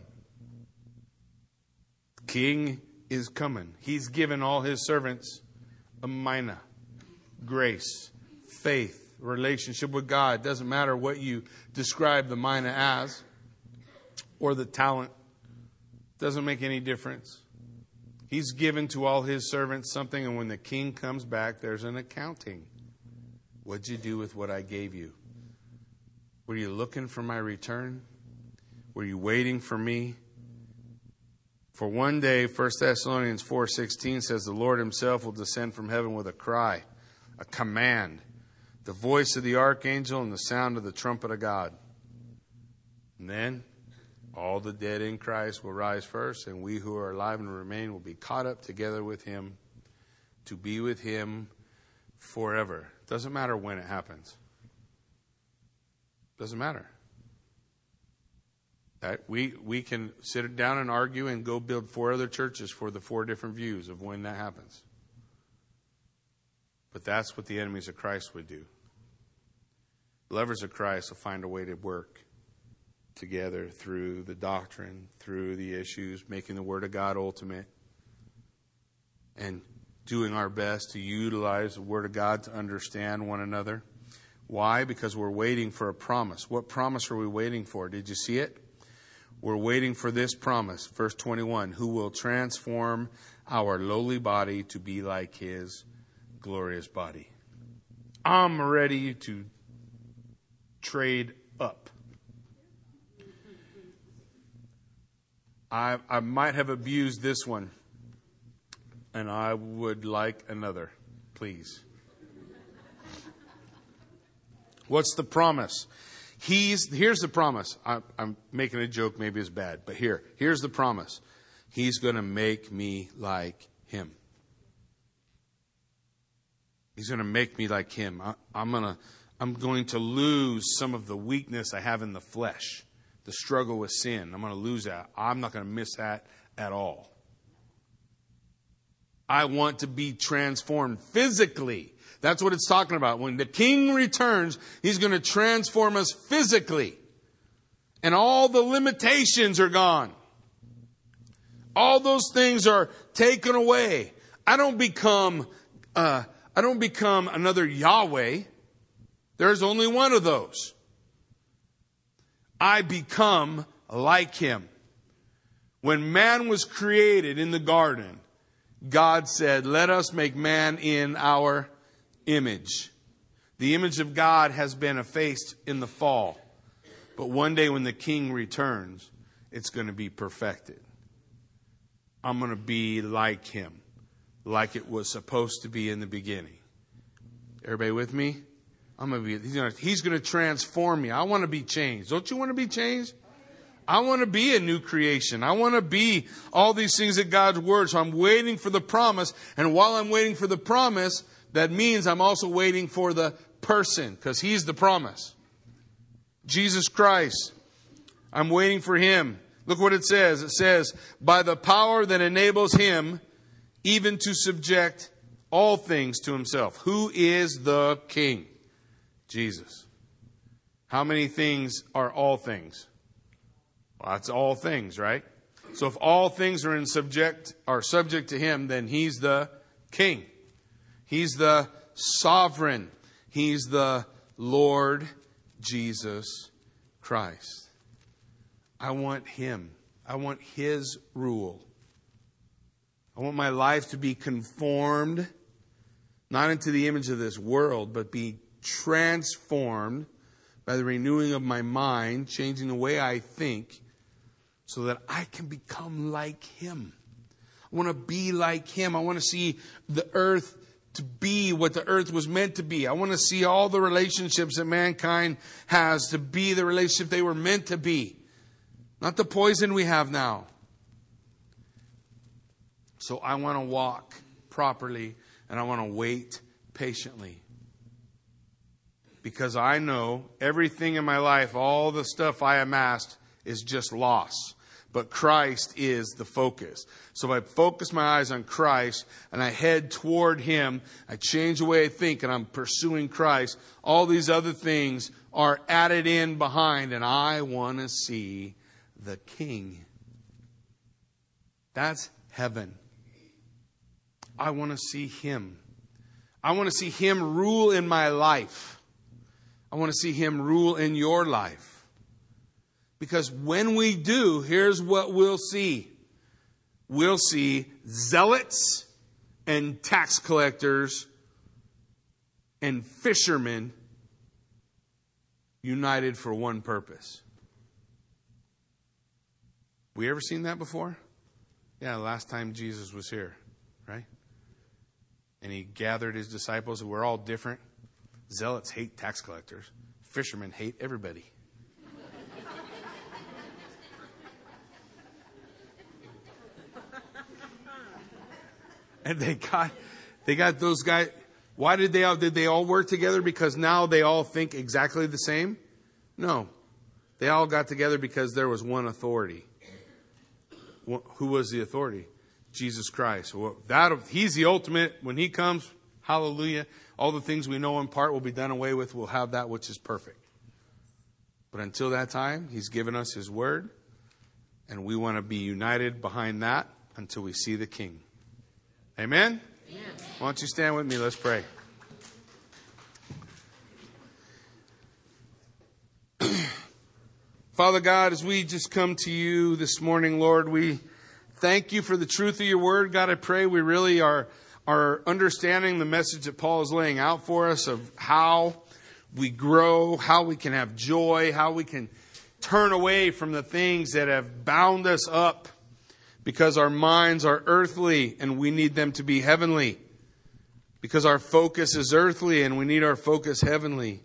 The king is coming. He's given all his servants a mina, grace, faith, relationship with God. Doesn't matter what you describe the mina as or the talent doesn't make any difference. He's given to all his servants something, and when the king comes back, there's an accounting. What'd you do with what I gave you? Were you looking for my return? Were you waiting for me? For one day, 1 Thessalonians 4:16 says the Lord himself will descend from heaven with a cry, a command, the voice of the archangel and the sound of the trumpet of God. And then all the dead in Christ will rise first, and we who are alive and remain will be caught up together with him to be with him forever. Doesn't matter when it happens. Doesn't matter. That we, we can sit down and argue and go build four other churches for the four different views of when that happens. But that's what the enemies of Christ would do. Lovers of Christ will find a way to work together through the doctrine, through the issues, making the Word of God ultimate, and doing our best to utilize the Word of God to understand one another. Why? Because we're waiting for a promise. What promise are we waiting for? Did you see it? We're waiting for this promise, verse 21 who will transform our lowly body to be like his glorious body. I'm ready to trade up. I, I might have abused this one. and I would like another, please. What's the promise? He's, here's the promise. I, I'm making a joke, maybe it's bad, but here, here's the promise. He's going to make me like him. He's going to make me like him. I, I'm going to, I'm going to lose some of the weakness I have in the flesh, the struggle with sin. I'm going to lose that. I'm not going to miss that at all. I want to be transformed physically. That's what it's talking about. When the king returns, he's going to transform us physically. And all the limitations are gone. All those things are taken away. I don't become, uh, I don't become another Yahweh. There's only one of those. I become like him. When man was created in the garden, God said, let us make man in our image. The image of God has been effaced in the fall. But one day when the king returns, it's going to be perfected. I'm going to be like him, like it was supposed to be in the beginning. Everybody with me? I'm going to be, he's going to, he's going to transform me. I want to be changed. Don't you want to be changed? I want to be a new creation. I want to be all these things at God's word. So I'm waiting for the promise. And while I'm waiting for the promise, that means I'm also waiting for the person because he's the promise. Jesus Christ. I'm waiting for him. Look what it says. It says, by the power that enables him even to subject all things to himself. Who is the king? Jesus. How many things are all things? Well, that's all things, right? So if all things are in subject are subject to him, then he's the king. He's the sovereign. He's the Lord Jesus Christ. I want him. I want his rule. I want my life to be conformed not into the image of this world, but be transformed by the renewing of my mind, changing the way I think, so that I can become like Him. I want to be like Him. I want to see the earth to be what the earth was meant to be. I want to see all the relationships that mankind has to be the relationship they were meant to be, not the poison we have now. So I want to walk properly and I want to wait patiently. Because I know everything in my life, all the stuff I amassed, is just loss. But Christ is the focus. So if I focus my eyes on Christ and I head toward Him, I change the way I think and I'm pursuing Christ, all these other things are added in behind, and I want to see the King. That's heaven. I want to see Him. I want to see Him rule in my life. I want to see Him rule in your life. Because when we do, here's what we'll see we'll see zealots and tax collectors and fishermen united for one purpose. We ever seen that before? Yeah, last time Jesus was here, right? and he gathered his disciples, who were all different. Zealots hate tax collectors, fishermen hate everybody. And they got they got those guys why did they all did they all work together because now they all think exactly the same no they all got together because there was one authority who was the authority Jesus Christ. Well, that, he's the ultimate. When he comes, hallelujah, all the things we know in part will be done away with. We'll have that which is perfect. But until that time, he's given us his word, and we want to be united behind that until we see the king. Amen? Amen. Why don't you stand with me? Let's pray. <clears throat> Father God, as we just come to you this morning, Lord, we Thank you for the truth of your word. God, I pray we really are, are understanding the message that Paul is laying out for us of how we grow, how we can have joy, how we can turn away from the things that have bound us up, because our minds are earthly and we need them to be heavenly. Because our focus is earthly and we need our focus heavenly.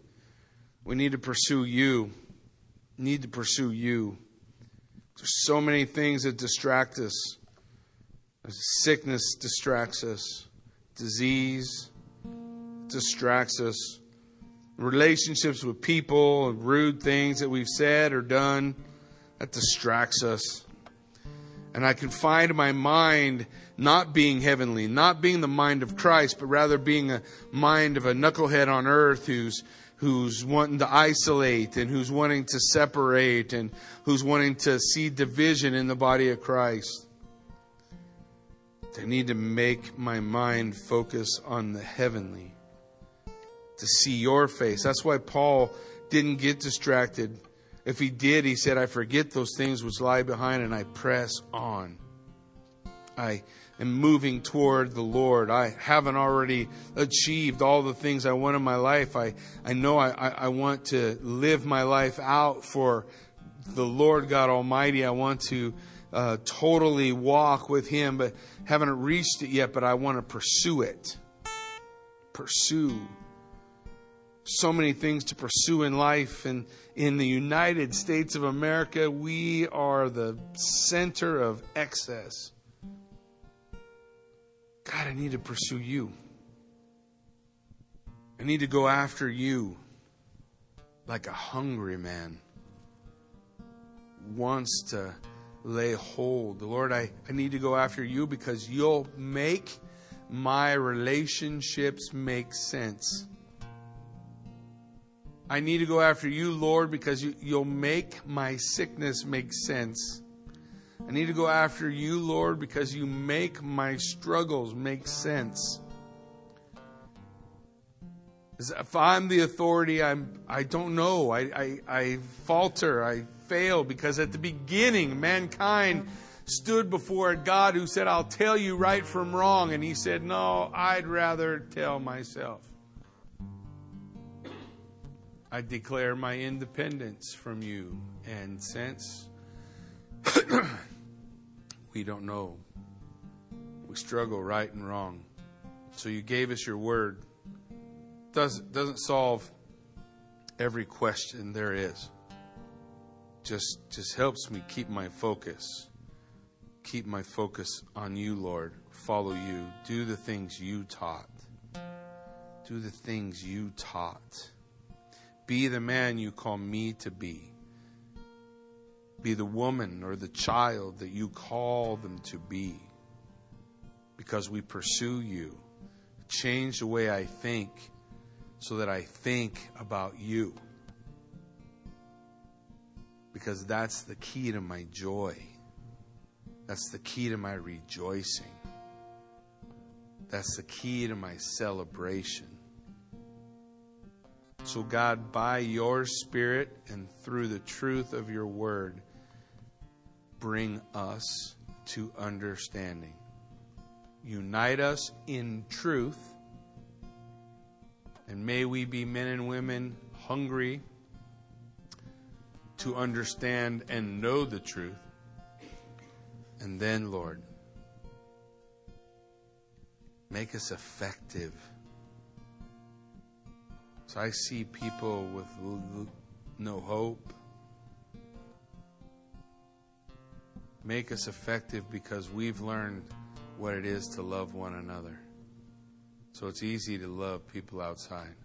We need to pursue you. Need to pursue you. There's so many things that distract us. Sickness distracts us. Disease distracts us. Relationships with people, and rude things that we've said or done, that distracts us. And I can find my mind not being heavenly, not being the mind of Christ, but rather being a mind of a knucklehead on earth who's who's wanting to isolate and who's wanting to separate and who's wanting to see division in the body of Christ. I need to make my mind focus on the heavenly, to see your face. That's why Paul didn't get distracted if he did, he said, I forget those things which lie behind and I press on. I am moving toward the Lord. I haven't already achieved all the things I want in my life. I, I know I, I, I want to live my life out for the Lord God Almighty. I want to uh, totally walk with Him, but haven't reached it yet, but I want to pursue it. Pursue. So many things to pursue in life and in the United States of America, we are the center of excess. God, I need to pursue you. I need to go after you like a hungry man wants to lay hold. Lord, I, I need to go after you because you'll make my relationships make sense. I need to go after you, Lord, because you, you'll make my sickness make sense. I need to go after you, Lord, because you make my struggles make sense. If I'm the authority, I'm, I don't know. I, I, I falter. I fail because at the beginning, mankind stood before God who said, I'll tell you right from wrong. And he said, No, I'd rather tell myself. I declare my independence from you. And since <coughs> we don't know, we struggle right and wrong. So you gave us your word. Doesn't, doesn't solve every question there is. Just, just helps me keep my focus. Keep my focus on you, Lord. Follow you. Do the things you taught. Do the things you taught. Be the man you call me to be. Be the woman or the child that you call them to be. Because we pursue you. Change the way I think so that I think about you. Because that's the key to my joy. That's the key to my rejoicing. That's the key to my celebration. So, God, by your Spirit and through the truth of your word, bring us to understanding. Unite us in truth, and may we be men and women hungry to understand and know the truth. And then, Lord, make us effective so I see people with no hope. Make us effective because we've learned what it is to love one another. So it's easy to love people outside.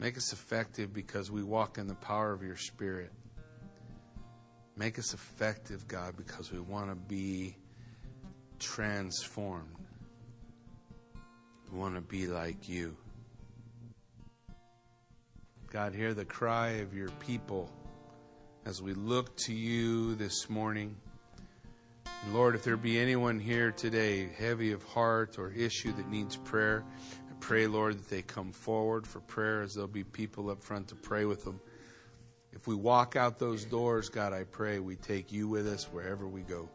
Make us effective because we walk in the power of your Spirit. Make us effective, God, because we want to be transformed. We want to be like you. God, hear the cry of your people as we look to you this morning. And Lord, if there be anyone here today heavy of heart or issue that needs prayer, I pray, Lord, that they come forward for prayer as there'll be people up front to pray with them. If we walk out those doors, God, I pray we take you with us wherever we go.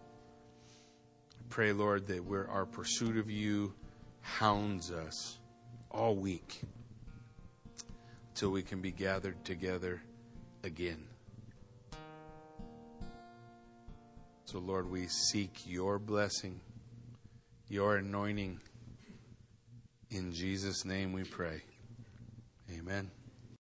I pray, Lord, that our pursuit of you hounds us all week till we can be gathered together again. So, Lord, we seek your blessing, your anointing. In Jesus' name we pray. Amen.